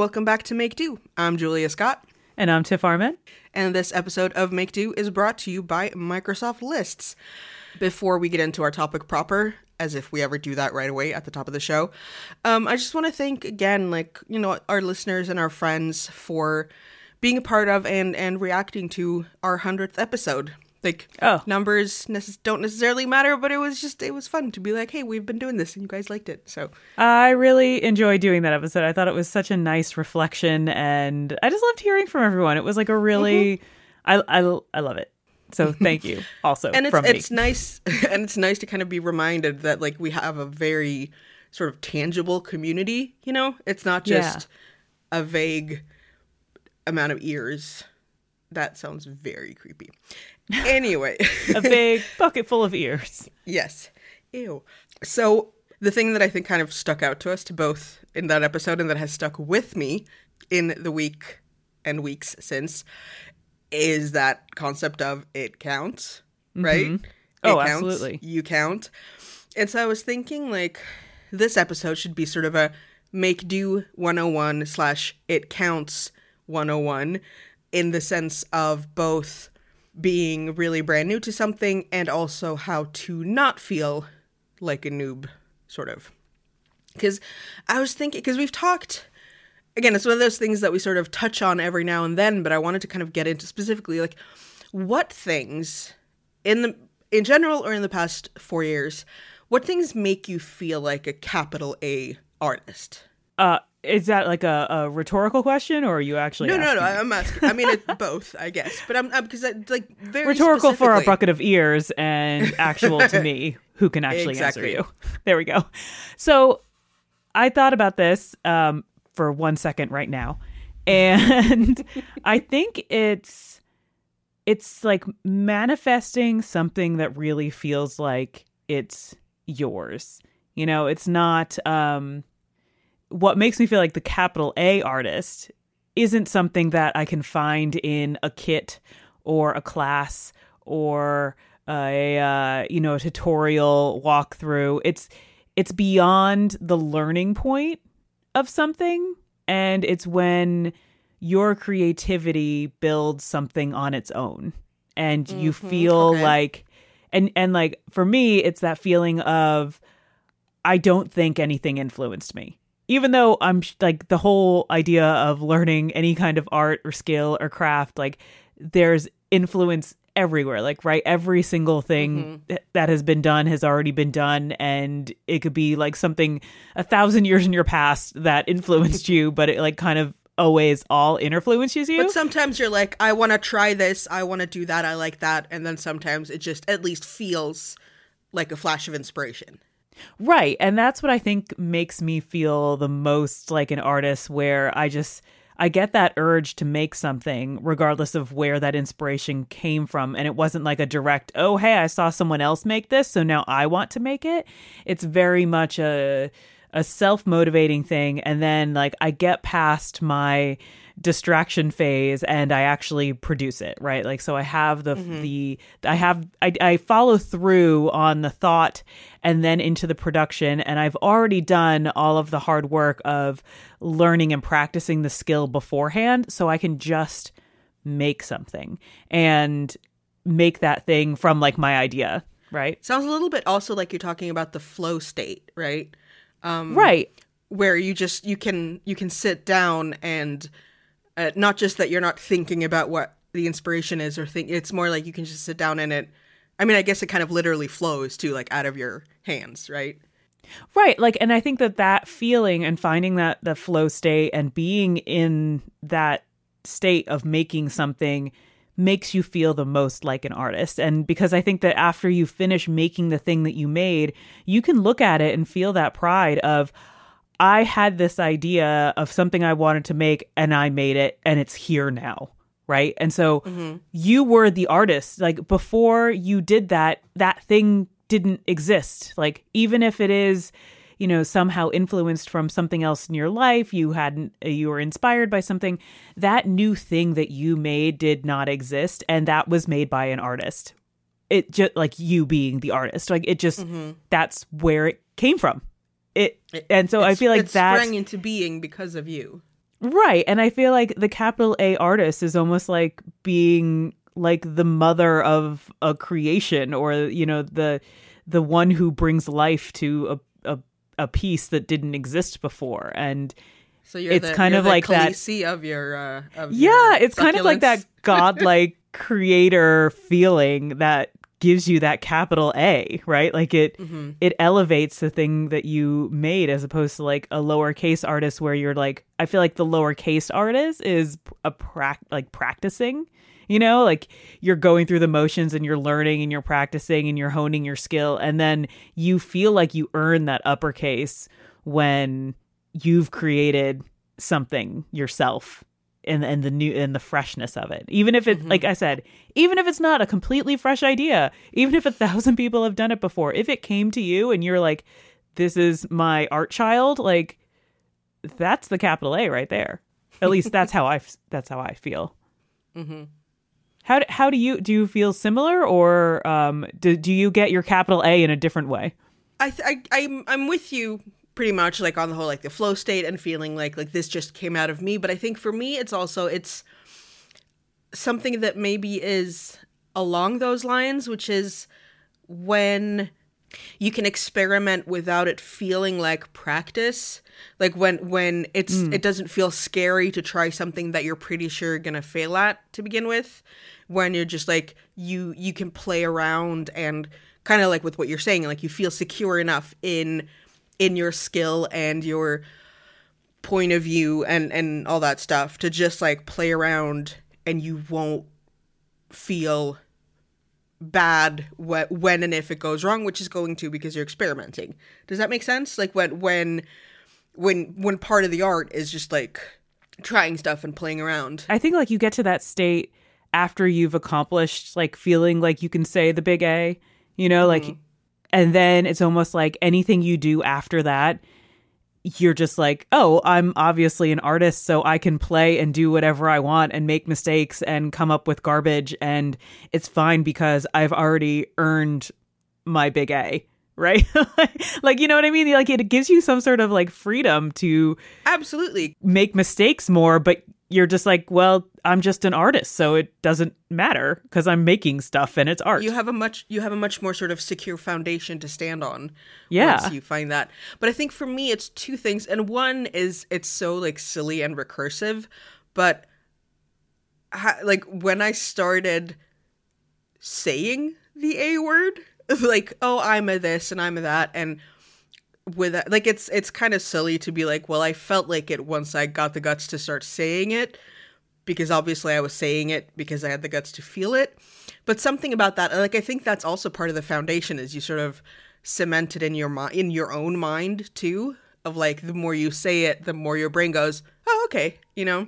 welcome back to Make Do. I'm Julia Scott, And I'm Tiff Arment. and this episode of Make Do is brought to you by Microsoft Lists. Before we get into our topic proper, as if we ever do that right away at the top of the show, um, I just want to thank again, like you know, our listeners and our friends for being a part of and and reacting to our hundredth episode. Like Oh. numbers necess- don't necessarily matter, but it was just it was fun to be like, hey, we've been doing this and you guys liked it. So I really enjoyed doing that episode. I thought it was such a nice reflection, and I just loved hearing from everyone. It was like a really, mm-hmm. I, I, I love it. So thank you also and it's from me. it's nice and it's nice to kind of be reminded that like we have a very sort of tangible community you know it's not just a vague amount of ears that sounds very creepy anyway. A big bucket full of ears. yes. Ew. So the thing that i think kind of stuck out to us to both in that episode and that has stuck with me in the week and weeks since is that concept of it counts mm-hmm. right? Oh, it Oh, counts, absolutely. you count. And so i was thinking like this episode should be sort of a make do 101 slash it counts 101 in the sense of both being really brand new to something and also how to not feel like a noob sort of. Because i was thinking because we've talked again it's one of those things that we sort of touch on every now and then but i wanted to kind of get into specifically like what things in the in general or in the past four years what things make you feel like a capital a artist? Uh, is that like a, a rhetorical question, or are you actually no no no i'm asking i mean it, both i guess but i'm because I, like very rhetorical for a bucket of ears and actual to me who can actually Exactly. answer you. There we go. So I thought about this um, for one second right now, and I think it's it's like manifesting something that really feels like it's yours. You know, it's not um what makes me feel like the capital A artist isn't something that I can find in a kit or a class or a uh, you know a tutorial walkthrough. It's it's beyond the learning point of something, and it's when your creativity builds something on its own, and you feel okay. like and and like for me, it's that feeling of I don't think anything influenced me. Even though I'm like the whole idea of learning any kind of art or skill or craft, like there's influence everywhere. Like, right, every single thing mm-hmm. th- that has been done has already been done. And it could be like something a thousand years in your past that influenced you, but it like kind of always all influences you. But sometimes you're like, I want to try this, I want to do that, I like that, and then sometimes it just at least feels like a flash of inspiration. Right. And that's what I think makes me feel the most like an artist where I just I get that urge to make something regardless of where that inspiration came from and it wasn't like a direct, "Oh, hey, I saw someone else make this, so now I want to make it." It's very much a a self-motivating thing and then like I get past my distraction phase and I actually produce it, right? Like so I have the the I have I I follow through on the thought and then into the production and I've already done all of the hard work of learning and practicing the skill beforehand so I can just make something and make that thing from like my idea, right? Sounds a little bit also like you're talking about the flow state, right? Um, right. Where you just you can you can sit down and uh, not just that you're not thinking about what the inspiration is or think it's more like you can just sit down and it I mean, I guess it kind of literally flows too like out of your hands, right? Right. Like, and I think that that feeling and finding that the flow state and being in that state of making something makes you feel the most like an artist. And because I think that after you finish making the thing that you made, you can look at it and feel that pride of, I had this idea of something I wanted to make and I made it and it's here now. Right. And so mm-hmm. you were the artist. Like before you did that, that thing didn't exist. Like even if it is, you know, somehow influenced from something else in your life, you hadn't, uh, you were inspired by something, that new thing that you made did not exist. And that was made by an artist. It just like you being the artist. Like it just, mm-hmm. that's where it came from. It, and so I feel like that sprang into being because of you. Right. And I feel like the capital A artist is almost like being like the mother of a creation or you know the the one who brings life to a a, a piece that didn't exist before and So you're It's the, kind you're of like that- Khaleesi of your uh, of yeah your it's kind of like that godlike creator feeling that gives you that capital a right? Like it Mm-hmm. it elevates the thing that you made as opposed to like a lowercase artist where you're like i feel like the lowercase artist is a prac like practicing you know? Like you're going through the motions and you're learning and you're practicing and you're honing your skill and then you feel like you earn that uppercase when you've created something yourself and and the new and the freshness of it. Even if it like i said even if it's not a completely fresh idea even if a thousand people have done it before if it came to you and you're like this is my art child like that's the capital a right there. At least that's how i f- that's how i feel. How do, how do you do you feel similar or um do, do you get your capital a in a different way? I, th- I I'm I'm with you pretty much like on the whole like the flow state and feeling like like this just came out of me. But I think for me it's also it's something that maybe is along those lines which is when you can experiment without it feeling like practice. Like when when it's mm. it doesn't feel scary to try something that you're pretty sure you're gonna fail at to begin with when you're just like you you can play around and kind of like with what you're saying like you feel secure enough in in your skill and your point of view and and all that stuff to just like play around and you won't feel bad wh- when and if it goes wrong which is going to because you're experimenting. Does that make sense? Like when when when when part of the art is just like trying stuff and playing around. I think like you get to that state after you've accomplished like feeling like you can say the big A, you know, like mm-hmm. And then it's almost like anything you do after that you're just like, "Oh, I'm obviously an artist, so I can play and do whatever I want and make mistakes and come up with garbage and it's fine because I've already earned my big A." Right? like you know what I mean? Like it gives you some sort of like freedom to absolutely make mistakes more, but you're just like, well, I'm just an artist, so it doesn't matter because I'm making stuff and it's art. you have a much you have a much more sort of secure foundation to stand on Yeah. once you find that but i think for me it's two things and one is it's so like silly and recursive but ha- like when i started saying the a word like oh i'm a this and i'm a that and with that like it's it's kind of silly to be like well i felt like it once i got the guts to start saying it because obviously I was saying it because I had the guts to feel it. But something about that, like I think that's also part of the foundation is you sort of cement it in your mind, in your own mind too. Of like the more you say it, the more your brain goes, oh okay, you know.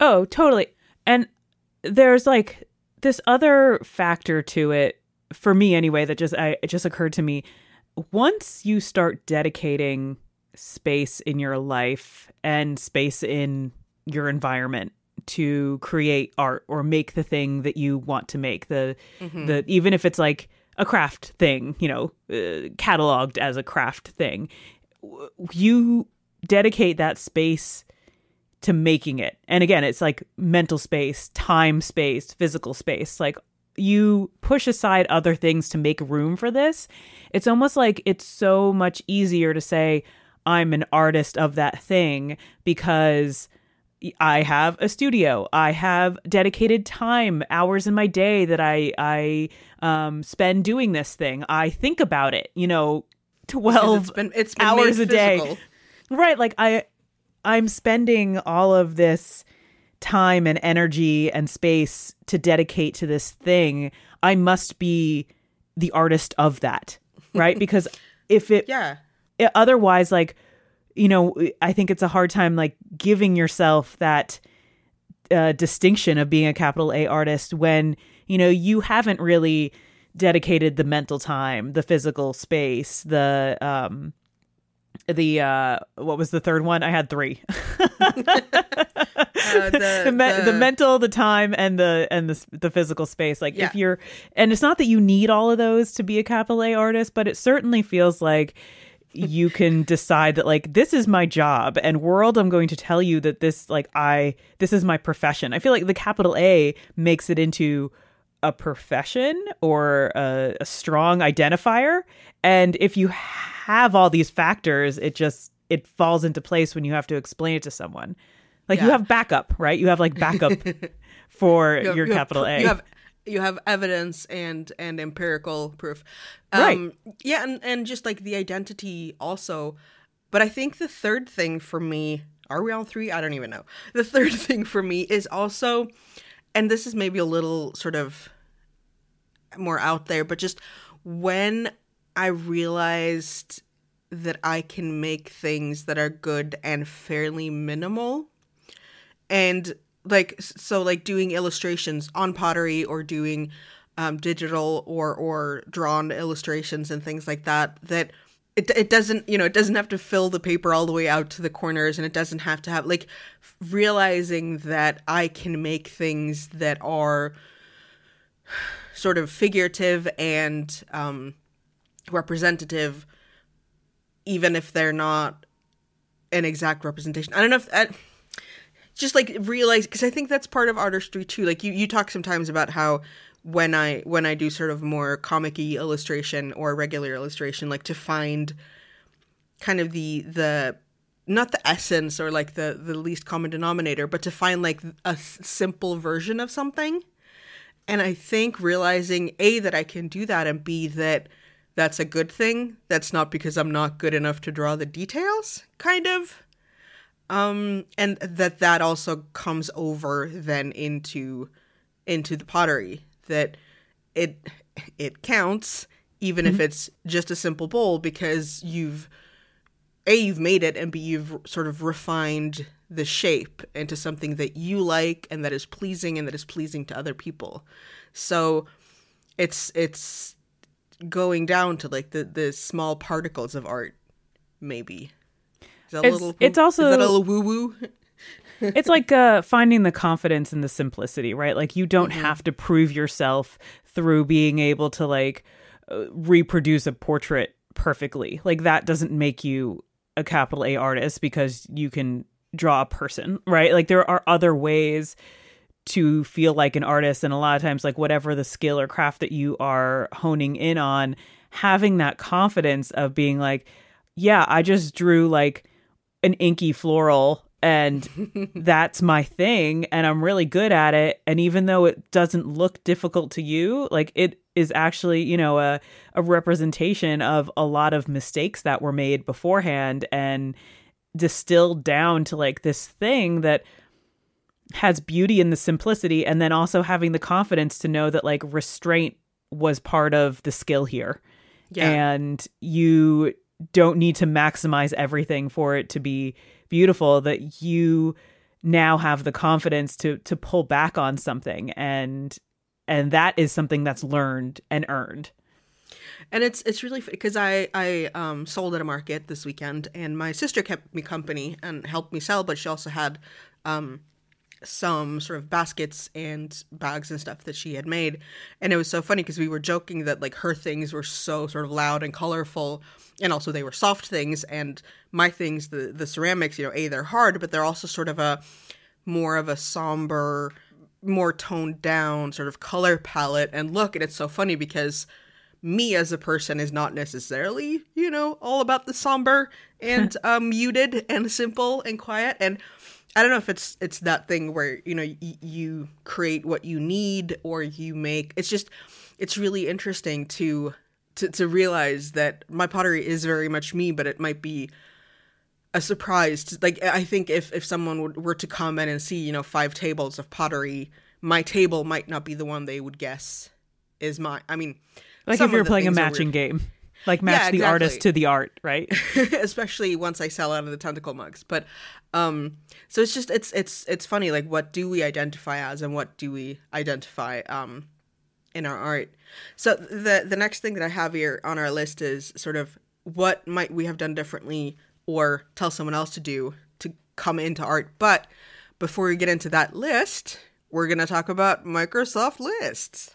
oh, totally. And there's like this other factor to it for me anyway that just I it just occurred to me. Once you start dedicating space in your life and space in your environment to create art or make the thing that you want to make the the even if it's like a craft thing you know uh, cataloged as a craft thing you dedicate that space to making it. And again it's like mental space time space physical space like you push aside other things to make room for this it's almost like it's so much easier to say i'm an artist of that thing because I have a studio. I have dedicated time, hours in my day that I I um, spend doing this thing. I think about it. You know, twelve it's been it's been hours a day. Right, like I I'm spending all of this time and energy and space to dedicate to this thing. I must be the artist of that, right? because if it Yeah. it- otherwise like you know i think it's a hard time like giving yourself that uh, distinction of being a capital a artist when you know you haven't really dedicated the mental time the physical space the um the uh what was the third one? I had three. Uh, the, the, me- the mental the time and the and the the physical space. Like Yeah. if you're and it's not that you need all of those to be a capital a artist but it certainly feels like you can decide that like this is my job and world i'm going to tell you that this like i this is my profession. I feel like the capital a makes it into a profession or a, a strong identifier and if you have all these factors it just it falls into place when you have to explain it to someone like you have backup right you have like backup for You have- your you capital pr- a You have you have evidence and and empirical proof. Right. Um, Yeah, and and just like the identity also. But I think the third thing for me, are we on three? I don't even know. The third thing for me is also, and this is maybe a little sort of more out there, but just when I realized that I can make things that are good and fairly minimal. And like so like doing illustrations on pottery or doing um, digital or or drawn illustrations and things like that that it, it doesn't you know it doesn't have to fill the paper all the way out to the corners and it doesn't have to have like realizing that i can make things that are sort of figurative and um, representative even if they're not an exact representation. I don't know if that just like realize because i think that's part of artistry too. Like you you talk sometimes about how when i when i do sort of more comic-y illustration or regular illustration like to find kind of the the not the essence or like the the least common denominator but to find like a simple version of something. And i think realizing a that i can do that and b that that's a good thing. That's not because i'm not good enough to draw the details kind of. Um and that that also comes over then into into the pottery that it it counts even if it's just a simple bowl because you've a you've made it and b you've sort of refined the shape into something that you like and that is pleasing and that is pleasing to other people. So it's it's going down to like the the small particles of art maybe is that a It's- little it's also- is that a little woo woo it's like uh, finding the confidence in the simplicity, right? Like you don't Mm-hmm. have to prove yourself through being able to like uh, reproduce a portrait perfectly. Like that doesn't make you a capital A artist because you can draw a person, right? Like there are other ways to feel like an artist and a lot of times like whatever the skill or craft that you are honing in on having that confidence of being like yeah i just drew like an inky floral and that's my thing and i'm really good at it and even though it doesn't look difficult to you like it is actually you know a, a representation of a lot of mistakes that were made beforehand and distilled down to like this thing that has beauty in the simplicity and then also having the confidence to know that like restraint was part of the skill here. Yeah. And you don't need to maximize everything for it to be beautiful that you now have the confidence to to pull back on something. And and that is something that's learned and earned. And it's it's really because I I um, sold at a market this weekend, and my sister kept me company and helped me sell, but she also had um, some sort of baskets and bags and stuff that she had made, and it was so funny because we were joking that like her things were so sort of loud and colorful, and also they were soft things, and my things the the ceramics, you know, a they're hard, but they're also sort of a more of a somber more toned down sort of color palette and look and it's so funny because me as a person is not necessarily, you know, all about the somber and um, muted and simple and quiet. And I don't know if it's it's that thing where you know y- you create what you need or you make. It's just it's really interesting to to to realize that my pottery is very much me, but it might be a surprise. To, like I think if if someone were to come in and see you know five tables of pottery, my table might not be the one they would guess is my. I mean. like if you're playing a matching game like match the artist to the art right especially once I sell out of the tentacle mugs. But um so it's just it's it's it's funny like what do we identify as and what do we identify um in our art. So the the next thing that I have here on our list is sort of what might we have done differently or tell someone else to do to come into art. But before we get into that list, we're going to talk about Microsoft lists.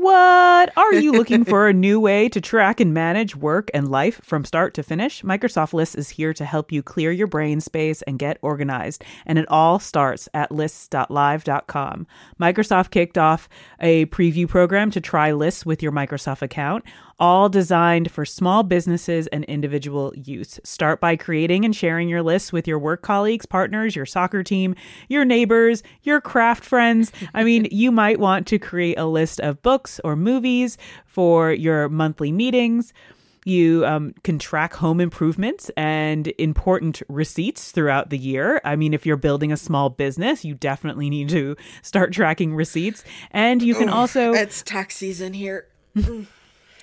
What? Are you looking for a new way to track and manage work and life from start to finish? Microsoft Lists is here to help you clear your brain space and get organized. And it all starts at lists.live.com. Microsoft kicked off a preview program to try lists with your Microsoft account all designed for small businesses and individual use. Start by creating and sharing your lists with your work colleagues, partners, your soccer team, your neighbors, your craft friends. I mean, you might want to create a list of books or movies for your monthly meetings. You um, can track home improvements and important receipts throughout the year. I mean, if you're building a small business, you definitely need to start tracking receipts. And you can also. It's tax season here.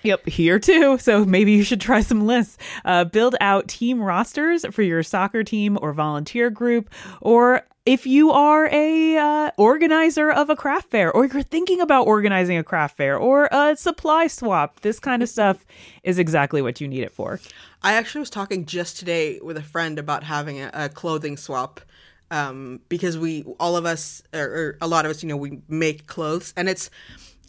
Yep, here too. So maybe you should try some lists. Uh, build out team rosters for your soccer team or volunteer group, or if you are a uh, organizer of a craft fair, or you're thinking about organizing a craft fair or a supply swap, this kind of stuff is exactly what you need it for. I actually was talking just today with a friend about having a, a clothing swap. Um, because we, all of us, or, or a lot of us, you know, we make clothes, and it's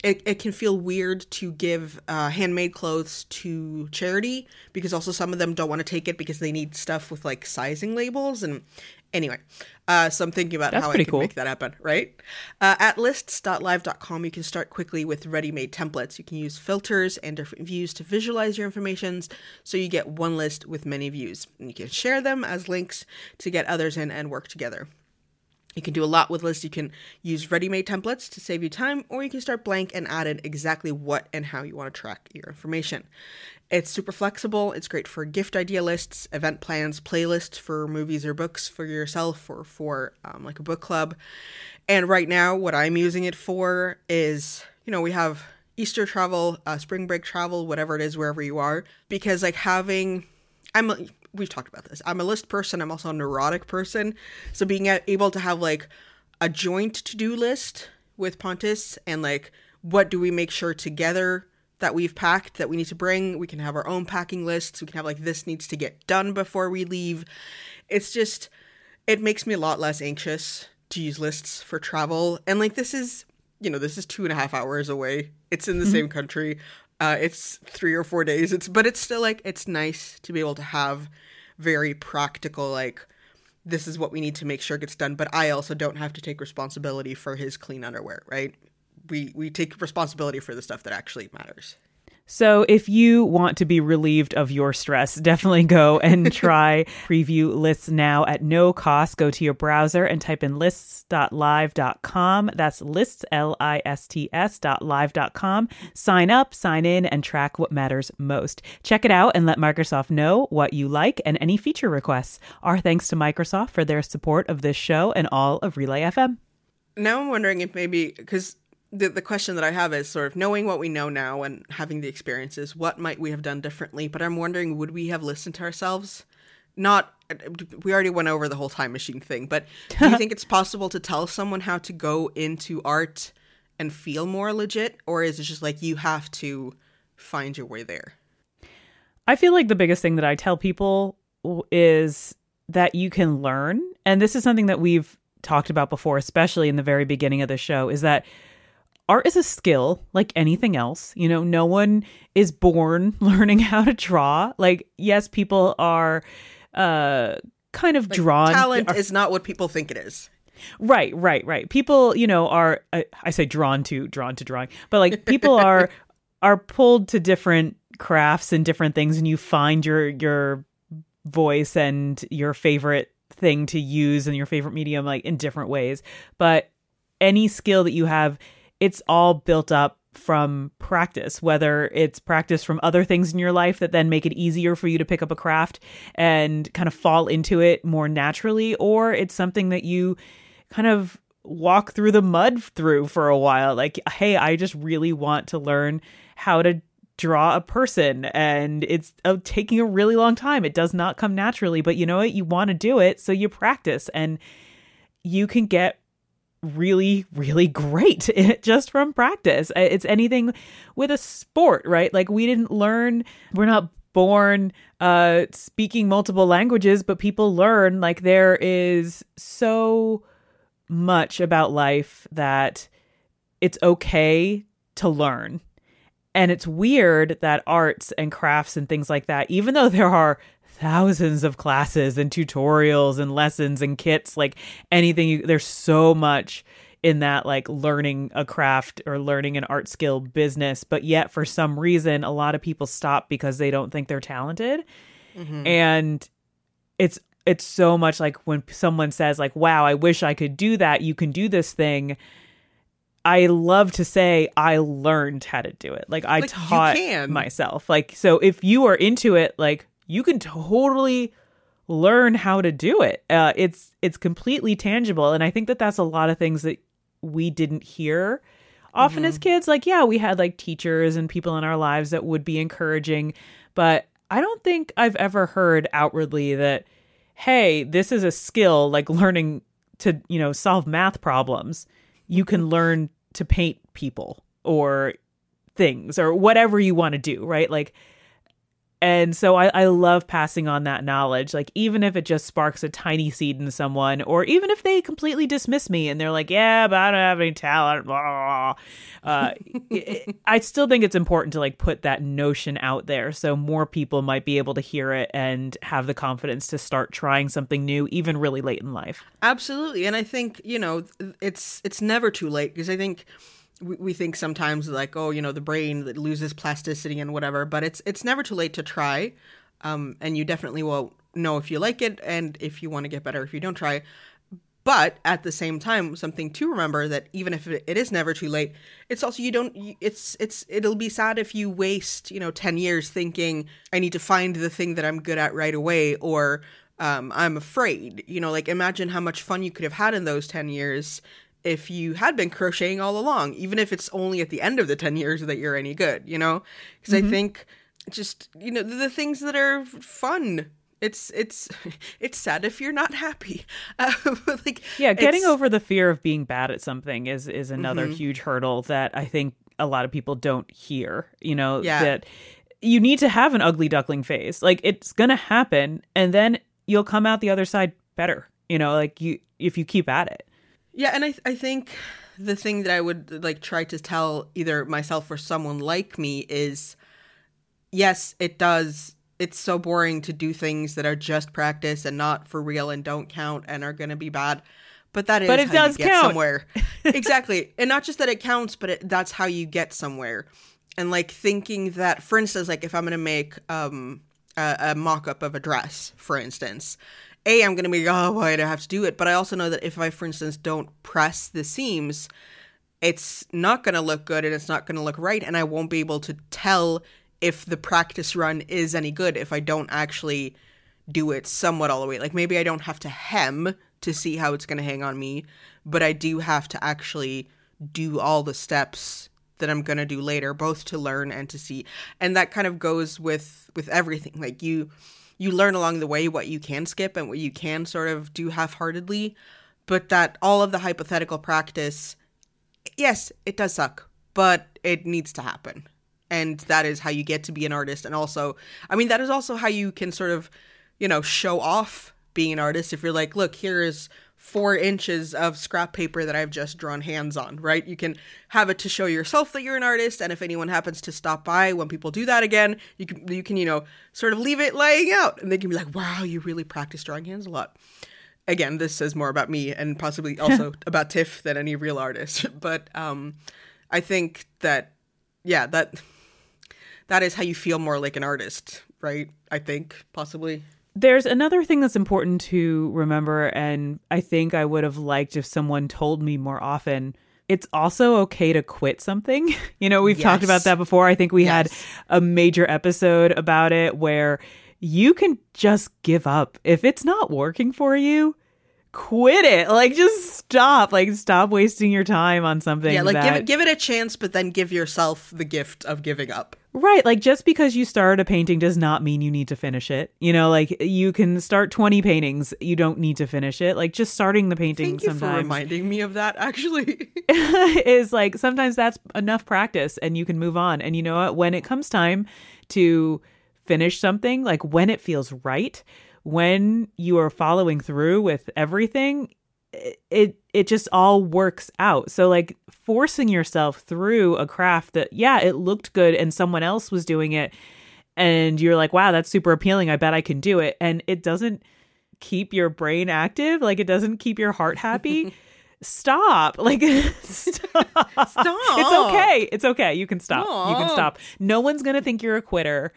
it, it can feel weird to give uh, handmade clothes to charity because also some of them don't want to take it because they need stuff with like sizing labels and anyway uh, so i'm thinking about That's how i can cool. make that happen right? Uh, at lists.live.com you can start quickly with ready-made templates. You can use filters and different views to visualize your informations so you get one list with many views and you can share them as links to get others in and work together you can do a lot with lists. You can use ready made templates to save you time, or you can start blank and add in exactly what and how you want to track your information. It's super flexible. It's great for gift idea lists, event plans, playlists for movies or books for yourself or for um, like a book club. And right now, what I'm using it for is, you know, we have Easter travel, uh, spring break travel, whatever it is, wherever you are, because like having, I'm we've talked about this. I'm a list person. I'm also a neurotic person. So being able to have like a joint to do list with Pontus and like what do we make sure together that we've packed that we need to bring. We can have our own packing lists. We can have like this needs to get done before we leave. It's just it makes me a lot less anxious to use lists for travel. And like this is you know this is two and a half hours away. It's in the mm-hmm. same country. Uh, it's three or four days. It's but it's still like it's nice to be able to have very practical like this is what we need to make sure gets done. But I also don't have to take responsibility for his clean underwear, right? We we take responsibility for the stuff that actually matters. So, if you want to be relieved of your stress, definitely go and try preview lists now at no cost. Go to your browser and type in lists.live.com. That's lists, L I S T S dot live.com. Sign up, sign in, and track what matters most. Check it out and let Microsoft know what you like and any feature requests. Our thanks to Microsoft for their support of this show and all of Relay FM. Now I'm wondering if maybe, because the, the question that I have is sort of knowing what we know now and having the experiences, what might we have done differently? But I'm wondering, would we have listened to ourselves? Not, we already went over the whole time machine thing, but do you think it's possible to tell someone how to go into art and feel more legit? Or is it just like you have to find your way there? I feel like the biggest thing that I tell people is that you can learn. And this is something that we've talked about before, especially in the very beginning of the show, is that art is a skill like anything else. You know, no one is born learning how to draw. Like, yes, people are uh kind of like, drawn. Talent are, is not what people think it is. Right, right, right. People, you know, are I, I say drawn to drawn to drawing, but like people are are pulled to different crafts and different things and you find your your voice and your favorite thing to use and your favorite medium like in different ways. But any skill that you have it's all built up from practice, whether it's practice from other things in your life that then make it easier for you to pick up a craft and kind of fall into it more naturally, or it's something that you kind of walk through the mud through for a while. Like, hey, I just really want to learn how to draw a person and it's uh, taking a really long time. It does not come naturally, but you know what? You want to do it, so you practice and you can get really really great just from practice it's anything with a sport right like we didn't learn we're not born uh speaking multiple languages but people learn like there is so much about life that it's okay to learn. And it's weird that arts and crafts and things like that, even though there are thousands of classes and tutorials and lessons and kits, like anything, you, there's so much in that like learning a craft or learning an art skill business but yet for some reason a lot of people stop because they don't think they're talented. Mm-hmm. and it's it's so much like when someone says like wow i wish i could do that. You can do this thing. I love to say i learned how to do it. Like i like, taught myself. Like so if you are into it like you can totally learn how to do it uh, it's it's completely tangible and i think that that's a lot of things that we didn't hear often mm-hmm. as kids like yeah we had like teachers and people in our lives that would be encouraging but i don't think i've ever heard outwardly that hey, this is a skill like learning to, you know, solve math problems. You can learn to paint people or things or whatever you want to do, right? Like and so I, I love passing on that knowledge. Like, even if it just sparks a tiny seed in someone, or even if they completely dismiss me and they're like, yeah, but I don't have any talent, blah. Uh, it, I still think it's important to like put that notion out there so more people might be able to hear it and have the confidence to start trying something new, even really late in life. Absolutely. And I think, you know, it's, it's never too late because I think we, we think sometimes like oh you know the brain that loses plasticity and whatever but it's it's never too late to try um, and you definitely will know if you like it and if you want to get better if you don't try. But at the same time something to remember that even if it is never too late it's also you don't it's it's it'll be sad if you waste you know 10 years thinking i need to find the thing that i'm good at right away or um, i'm afraid. You know like imagine how much fun you could have had in those 10 years if you had been crocheting all along, even if it's only at the end of the 10 years that you're any good, you know? Because mm-hmm. I think just, you know, the, the things that are fun it's it's it's sad if you're not happy uh, like yeah getting over the fear of being bad at something is is another mm-hmm. huge hurdle that i think a lot of people don't hear you know yeah. that you need to have an ugly duckling face like it's gonna happen and then you'll come out the other side better you know like you if you keep at it yeah, and I I think the thing that I would like try to tell either myself or someone like me is yes, it does it's so boring to do things that are just practice and not for real and don't count and are going to be bad. But that is but it how does you get count. somewhere. exactly. And not just that it counts, but it, that's how you get somewhere. And like thinking that for instance like if I'm going to make um a, a mock-up of a dress, for instance, a i'm going to be oh why do i have to do it? But i also know that if i for instance don't press the seams it's not going to look good and it's not going to look right and i won't be able to tell if the practice run is any good if i don't actually do it somewhat all the way. Like maybe i don't have to hem to see how it's going to hang on me but i do have to actually do all the steps that i'm going to do later both to learn and to see. And that kind of goes with with everything. Like you you learn along the way what you can skip and what you can sort of do half-heartedly but that all of the hypothetical practice yes it does suck but it needs to happen. And that is how you get to be an artist. And also i mean that is also how you can sort of you know show off being an artist if you're like look here is four inches of scrap paper that I've just drawn hands on, right? You can have it to show yourself that you're an artist, and if anyone happens to stop by when people do that again, you can you can you know sort of leave it laying out, and they can be like, "Wow, you really practice drawing hands a lot." Again, this says more about me and possibly also about Tiff than any real artist, but um, I think that yeah that that is how you feel more like an artist, right? I think possibly. There's another thing that's important to remember, and I think I would have liked if someone told me more often. It's also okay to quit something. You know, we've yes. talked about that before. I think we yes. had a major episode about it where you can just give up. If it's not working for you, quit it. Like just stop. Like stop wasting your time on something. Yeah, like that... give it give it a chance, but then give yourself the gift of giving up. Right. Like just because you start a painting does not mean you need to finish it. You know, like you can start 20 paintings. You don't need to finish it. Like just starting the painting Thank you for reminding me of that actually. is like sometimes that's enough practice and you can move on. And you know what? When it comes time to finish something, like when it feels right, when you are following through with everything, it it just all works out. So like forcing yourself through a craft that yeah, it looked good and someone else was doing it and you're like, "Wow, that's super appealing. I bet I can do it." And it doesn't keep your brain active, like it doesn't keep your heart happy. stop. Like stop. Stop. It's okay. It's okay. You can stop. You can stop. No one's going to think you're a quitter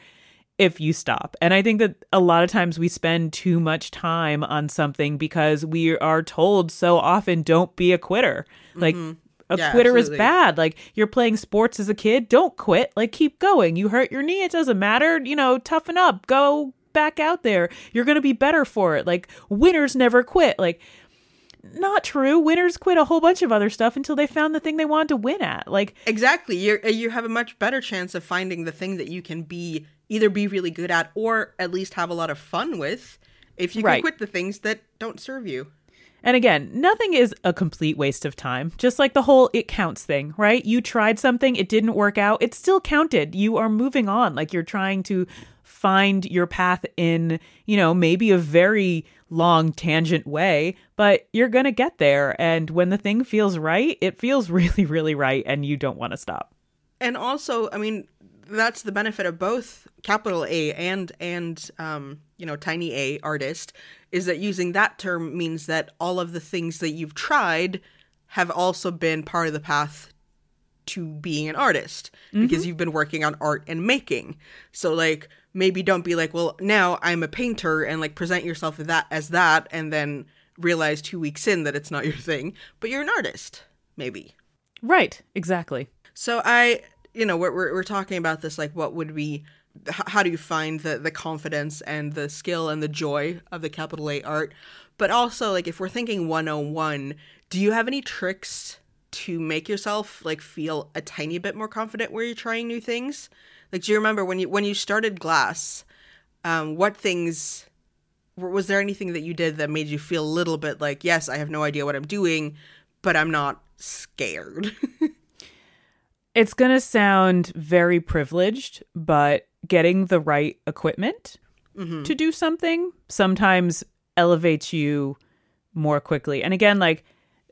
if you stop. And I think that a lot of times we spend too much time on something because we are told so often don't be a quitter. Like Mm-hmm. a Yeah, quitter absolutely. is bad. Like you're playing sports as a kid, don't quit. Like keep going. You hurt your knee, it doesn't matter. You know, toughen up. Go back out there. You're going to be better for it. Like winners never quit. Like not true. Winners quit a whole bunch of other stuff until they found the thing they wanted to win at. Like Exactly. You you have a much better chance of finding the thing that you can be either be really good at or at least have a lot of fun with if you can quit the things that don't serve you. And again, nothing is a complete waste of time. Just like the whole it counts thing, right? You tried something, it didn't work out, it still counted. You are moving on. Like you're trying to find your path in, you know, maybe a very long tangent way, but you're going to get there. And when the thing feels right, it feels really, really right. And you don't want to stop. And also, I mean, that's the benefit of both capital A and and um, you know, tiny a artist is that using that term means that all of the things that you've tried have also been part of the path to being an artist because you've been working on art and making. So like maybe don't be like, well, now I'm a painter and like present yourself that as that and then realize 2 weeks in that it's not your thing, but you're an artist, maybe. Right. Exactly. So I, you know, we're we're, talking about this like what would be how do you find the the confidence and the skill and the joy of the capital A art? But also like if we're thinking 101, do you have any tricks to make yourself like feel a tiny bit more confident where you're trying new things? Like do you remember when you when you started glass, um what things was there anything that you did that made you feel a little bit like, yes, I have no idea what I'm doing, but I'm not scared? It's going to sound very privileged, but getting the right equipment mm-hmm. to do something sometimes elevates you more quickly. And again, like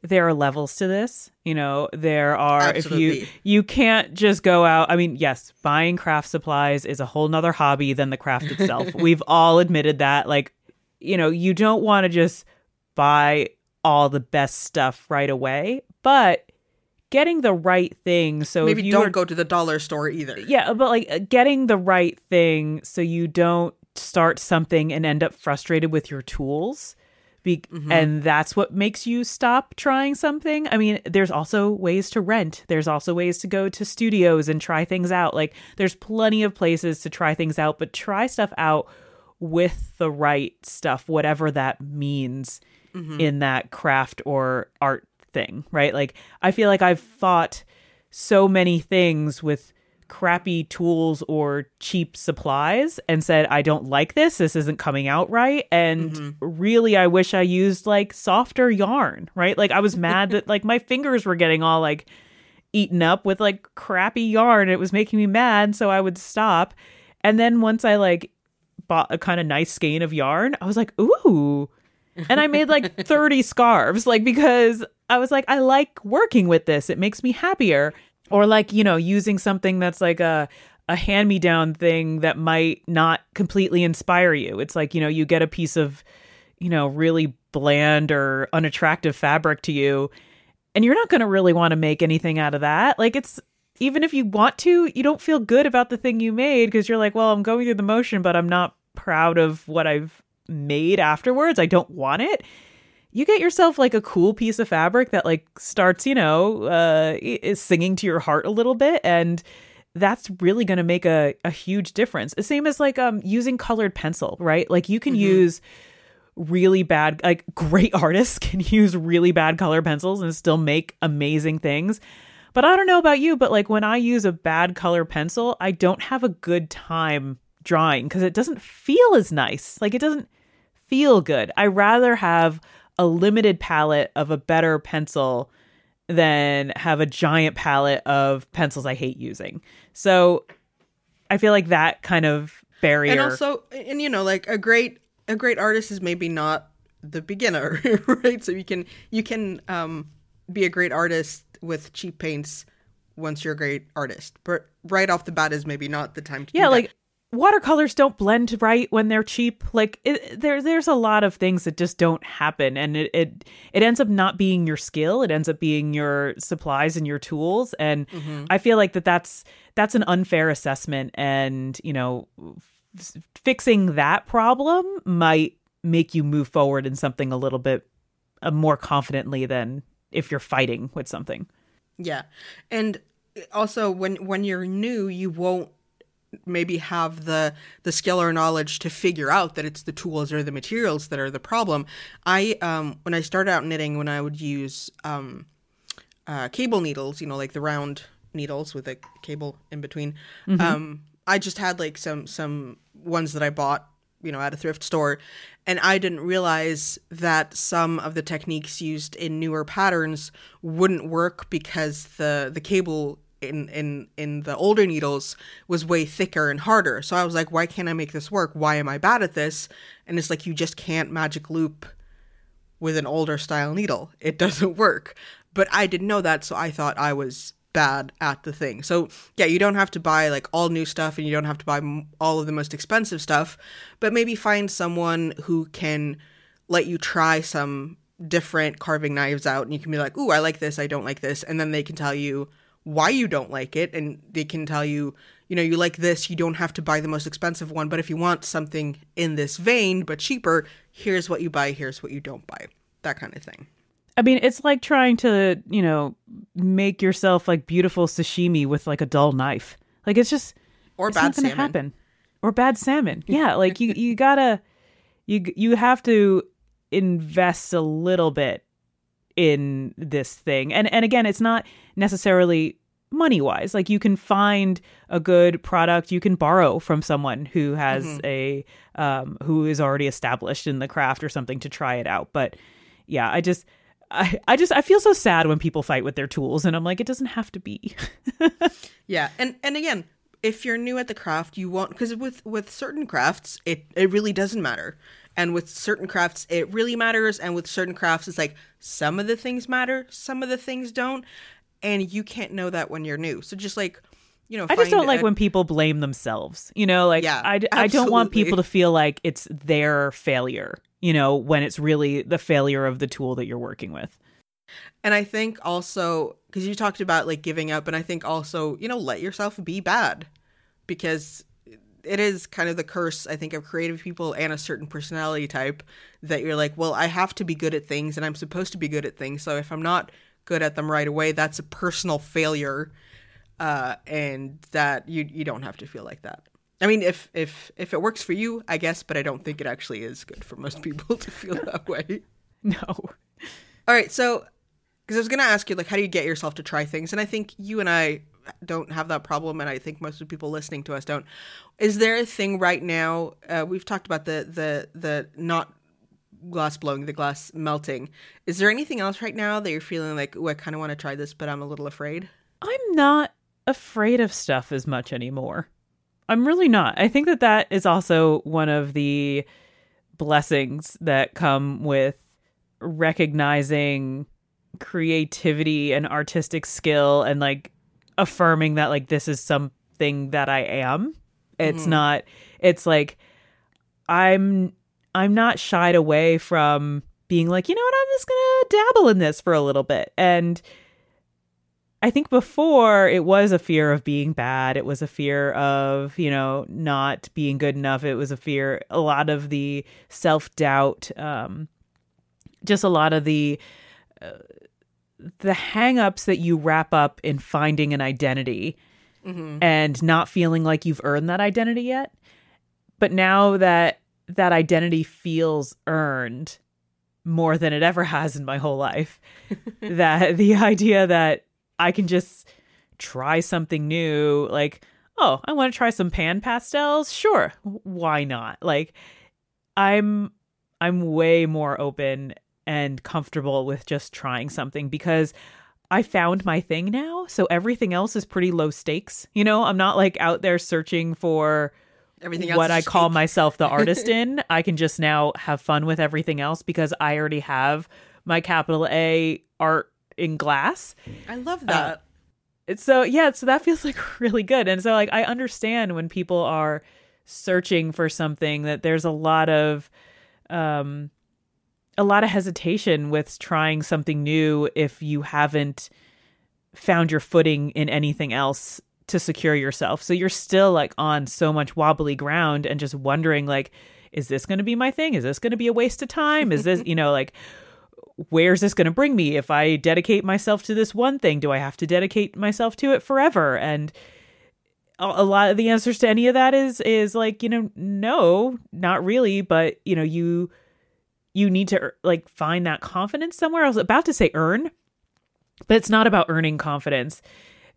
there are levels to this. You know, there are if you you can't just go out. I mean, yes, buying craft supplies is a whole nother hobby than the craft itself. We've all admitted that. Like, you know, you don't want to just buy all the best stuff right away, but getting the right thing. So Maybe don't are, go to the dollar store either. yeah, but like uh, getting the right thing so you don't start something and end up frustrated with your tools. Be- And that's what makes you stop trying something. I mean, there's also ways to rent. There's also ways to go to studios and try things out. Like, there's plenty of places to try things out, but try stuff out with the right stuff, whatever that means in that craft or art thing, right? Like, I feel like I've fought so many things with crappy tools or cheap supplies and said, I don't like this. This isn't coming out right. And mm-hmm. really, I wish I used like softer yarn, right? Like, I was mad that like my fingers were getting all like eaten up with like crappy yarn. It was making me mad. So I would stop. And then once I like bought a kind of nice skein of yarn, I was like, ooh. And I made like 30 scarves, like because I was like, I like working with this. It makes me happier. Or like, you know, using something that's like a a hand-me-down thing that might not completely inspire you. It's like, you know, you get a piece of, you know, really bland or unattractive fabric to you, and you're not going to really want to make anything out of that. Like it's even if you want to, you don't feel good about the thing you made because you're like, well, I'm going through the motion, but I'm not proud of what I've made afterwards. I don't want it. You get yourself like a cool piece of fabric that like starts, you know, uh, is singing to your heart a little bit, and that's really going to make a, a huge difference. The same as like um using colored pencil, right? Like you can use really bad like great artists can use really bad color pencils and still make amazing things. But I don't know about you, but like when I use a bad color pencil, I don't have a good time drawing because it doesn't feel as nice. Like it doesn't feel good. I rather have a limited palette of a better pencil than have a giant palette of pencils I hate using. So I feel like that kind of barrier. and also and you know like a great a great artist is maybe not the beginner, right? So you can you can um, be a great artist with cheap paints once you're a great artist, but right off the bat is maybe not the time to yeah, do like. Watercolors don't blend right when they're cheap. Like it, there, there's a lot of things that just don't happen, and it, it it ends up not being your skill. It ends up being your supplies and your tools. And I feel like that that's that's an unfair assessment, and you know, f- fixing that problem might make you move forward in something a little bit uh, more confidently than if you're fighting with something. Yeah. And also when when you're new, you won't maybe have the the skill or knowledge to figure out that it's the tools or the materials that are the problem. I um when I started out knitting when I would use um uh cable needles, you know, like the round needles with a cable in between. Um I just had like some some ones that I bought you know at a thrift store and i didn't realize that some of the techniques used in newer patterns wouldn't work because the the cable in in in the older needles was way thicker and harder. So i was like why can't i make this work? Why am i bad at this? And it's like you just can't magic loop with an older style needle. It doesn't work. But i didn't know that so i thought i was bad at the thing. So, yeah, you don't have to buy like all new stuff and you don't have to buy m- all of the most expensive stuff, but maybe find someone who can let you try some different carving knives out and you can be like, "Ooh, I like this, I don't like this." And then they can tell you why you don't like it and they can tell you, you know, you like this, you don't have to buy the most expensive one, but if you want something in this vein but cheaper, here's what you buy, here's what you don't buy. That kind of thing. I mean, it's like trying to, you know, make yourself like beautiful sashimi with like a dull knife. Like it's just Or it's bad not going to salmon. happen. Or bad salmon. Yeah, like you you got to you you have to invest a little bit in this thing. And and again, it's not necessarily money wise. Like you can find a good product you can borrow from someone who has Mm-hmm. a um who is already established in the craft or something to try it out. But yeah, I just I, I just I feel so sad when people fight with their tools and I'm like it doesn't have to be. Yeah, and and again, if you're new at the craft, you won't because with with certain crafts, it it really doesn't matter, and with certain crafts, it really matters, and with certain crafts, it's like some of the things matter, some of the things don't, and you can't know that when you're new. So just like you know, I just don't like a- when people blame themselves. You know, like Yeah, I, I don't want people to feel like it's their failure, you know, when it's really the failure of the tool that you're working with. And I think also because you talked about like giving up, and I think also you know let yourself be bad because it is kind of the curse I think of creative people and a certain personality type that you're like, well, I have to be good at things, and I'm supposed to be good at things. So if I'm not good at them right away, that's a personal failure, uh, and that you you don't have to feel like that. I mean, if if if it works for you, I guess, but I don't think it actually is good for most people to feel that way. No. All right, so because I was gonna ask you, like, how do you get yourself to try things? And I think you and I don't have that problem, and I think most of the people listening to us don't. Is there a thing right now? Uh, we've talked about the the the not glass blowing, the glass melting. Is there anything else right now that you're feeling like, oh, I kind of want to try this, but I'm a little afraid? I'm not afraid of stuff as much anymore. I'm really not. I think that that is also one of the blessings that come with recognizing creativity and artistic skill and like affirming that like this is something that I am. It's not it's like I'm I'm not shied away from being like, you know what, I'm just to dabble in this for a little bit. And I think before it was a fear of being bad. It was a fear of, you know, not being good enough. It was a fear, a lot of the self doubt, um, just a lot of the, uh, the hangups that you wrap up in finding an identity and not feeling like you've earned that identity yet. But now that that identity feels earned more than it ever has in my whole life, that the idea that I can just try something new, like, oh, I want to try some pan pastels. Sure, why not? Like, I'm I'm way more open and comfortable with just trying something because I found my thing now. So everything else is pretty low stakes. You know, I'm not like out there searching for Everything else what I call myself the artist in. I can just now have fun with everything else because I already have my capital A art in glass. I love that. It's so yeah, so that feels like really good. And so like I understand when people are searching for something that there's a lot of um a lot of hesitation with trying something new if you haven't found your footing in anything else to secure yourself. So you're still like on so much wobbly ground and just wondering like is this going to be my thing? Is this going to be a waste of time? Is this, you know, like where's this going to bring me if I dedicate myself to this one thing? Do I have to dedicate myself to it forever? And a a lot of the answers to any of that is is like, you know, no, not really, but you know, you you need to like find that confidence somewhere. I was about to say earn, but it's not about earning confidence.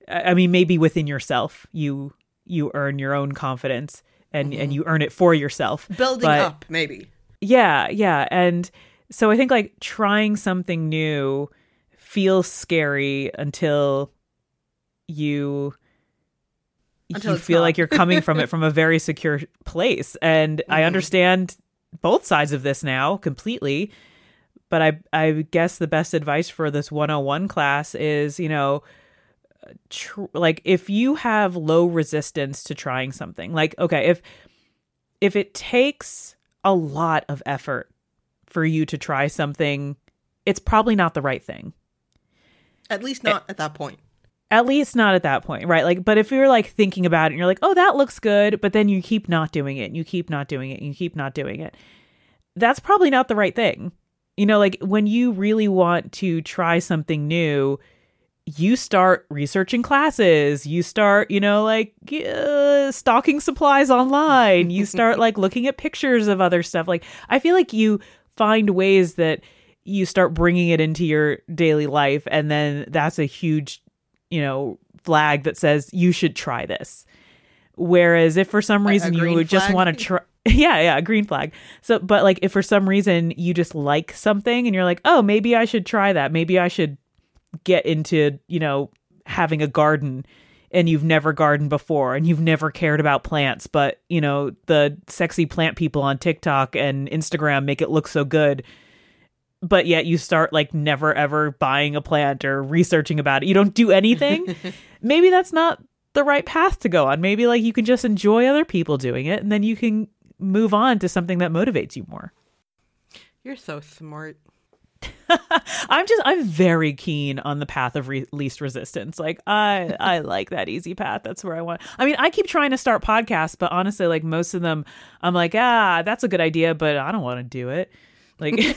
I I mean, maybe within yourself, you you earn your own confidence and and you earn it for yourself. Building but- up, maybe. Yeah, yeah. And so I think like trying something new feels scary until you Until you feel not. like you're coming from it from a very secure place. And I Mhm. understand both sides of this now completely. But I I guess the best advice for this 101 class is, you know, tr- like if you have low resistance to trying something. Like okay, if if it takes a lot of effort for you to try something, it's probably not the right thing. At least eh, not at that point. At least not at that point, right? Like, but if you're like thinking about it and you're like, oh, that looks good, but then you keep not doing it, and you keep not doing it, and you keep not doing it, that's probably not the right thing. You know, like when you really want to try something new, you start researching classes, you start, you know, like uh, stocking supplies online, you start like looking at pictures of other stuff. Like, I feel like you find ways that you start bringing it into your daily life, and then that's a huge you know, flag that says you should try this. Whereas if for some Like reason you would just want to try yeah, yeah, green flag. So but like if for some reason you just like something and you're like, "Oh, maybe I should try that. Maybe I should get into, you know, having a garden." And you've never gardened before and you've never cared about plants, but you know, the sexy plant people on TikTok and Instagram make it look so good but yet you start like never ever buying a plant or researching about it. You don't do anything. Maybe that's not the right path to go on. Maybe like you can just enjoy other people doing it and then you can move on to something that motivates you more. You're so smart. I'm just I'm very keen on the path of re- least resistance. Like I I like that easy path. That's where I want. I mean, I keep trying to start podcasts, but honestly, like most of them, I'm like, ah, that's a good idea, but I don't want to do it. Like,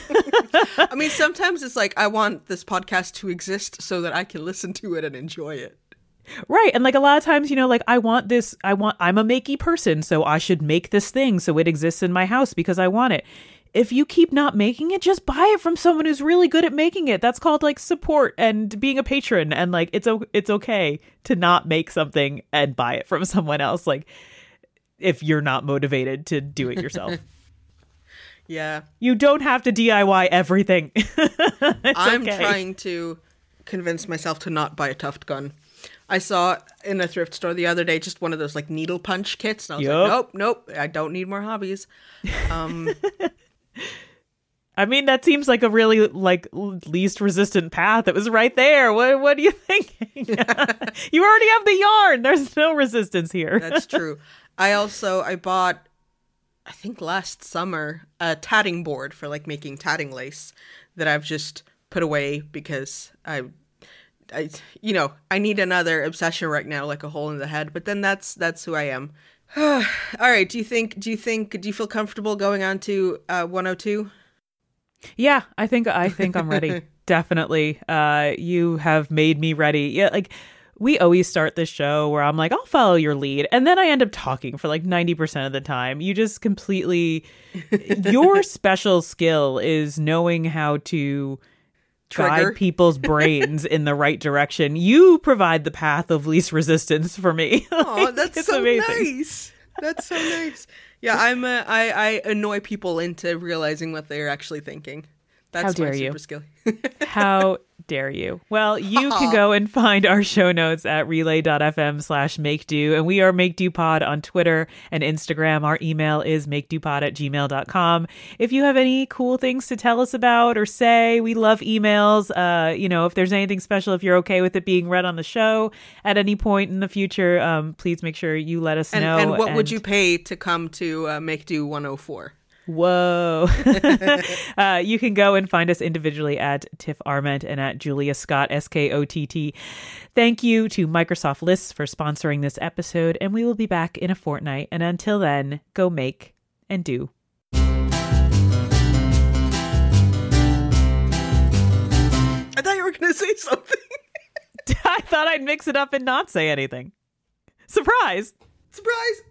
I mean, sometimes it's like I want this podcast to exist so that I can listen to it and enjoy it. right, and like a lot of times, you know, like I want this. I want. I'm a makey person, so I should make this thing so it exists in my house because I want it. If you keep not making it, just buy it from someone who's really good at making it. That's called like support and being a patron. And like it's o- it's okay to not make something and buy it from someone else. Like if you're not motivated to do it yourself, Yeah. you don't have to DIY everything. I'm okay. trying to convince myself to not buy a tuft gun. I saw in a thrift store the other day just one of those like needle punch kits, and I was Yup. like, nope, nope, I don't need more hobbies. Um, I mean, that seems like a really like least resistant path. It was right there. What what do you thinking? you already have the yarn. There's no resistance here. that's true. I also I bought, I think last summer, a tatting board for like making tatting lace that I've just put away because I. I, you know, I need another obsession right now, like a hole in the head. But then that's that's who I am. All right. Do you think? Do you think? Do you feel comfortable going on to uh, 102? Yeah, I think I think I'm ready. Definitely. Uh you have made me ready. Yeah, like we always start the show where I'm like, I'll follow your lead. And then I end up talking for like 90% of the time. You just completely your special skill is knowing how to Trigger. guide people's brains in the right direction. You provide the path of least resistance for me. Oh, Like, that's so amazing. nice. That's so nice. Yeah, I'm. Uh, I I annoy people into realizing what they're actually thinking. That's How dare you. skill. How dare you? Well, you can go and find our show notes at relay.fm slash make do. And we are make do pod on Twitter and Instagram. Our email is make do pod at gmail.com. If you have any cool things to tell us about or say, we love emails. Uh, you know, if there's anything special, if you're okay with it being read on the show at any point in the future, um, please make sure you let us and, know. and what would you pay to come to uh, Make Do 104? Whoa. uh, you can go and find us individually at Tiff Arment and at Julia Skott, S K O T T. Thank you to Microsoft Lists for sponsoring this episode, and we will be back in a fortnight. And until then, go make and do. I thought you were going to say something. I thought I'd mix it up and not say anything. Surprise! Surprise!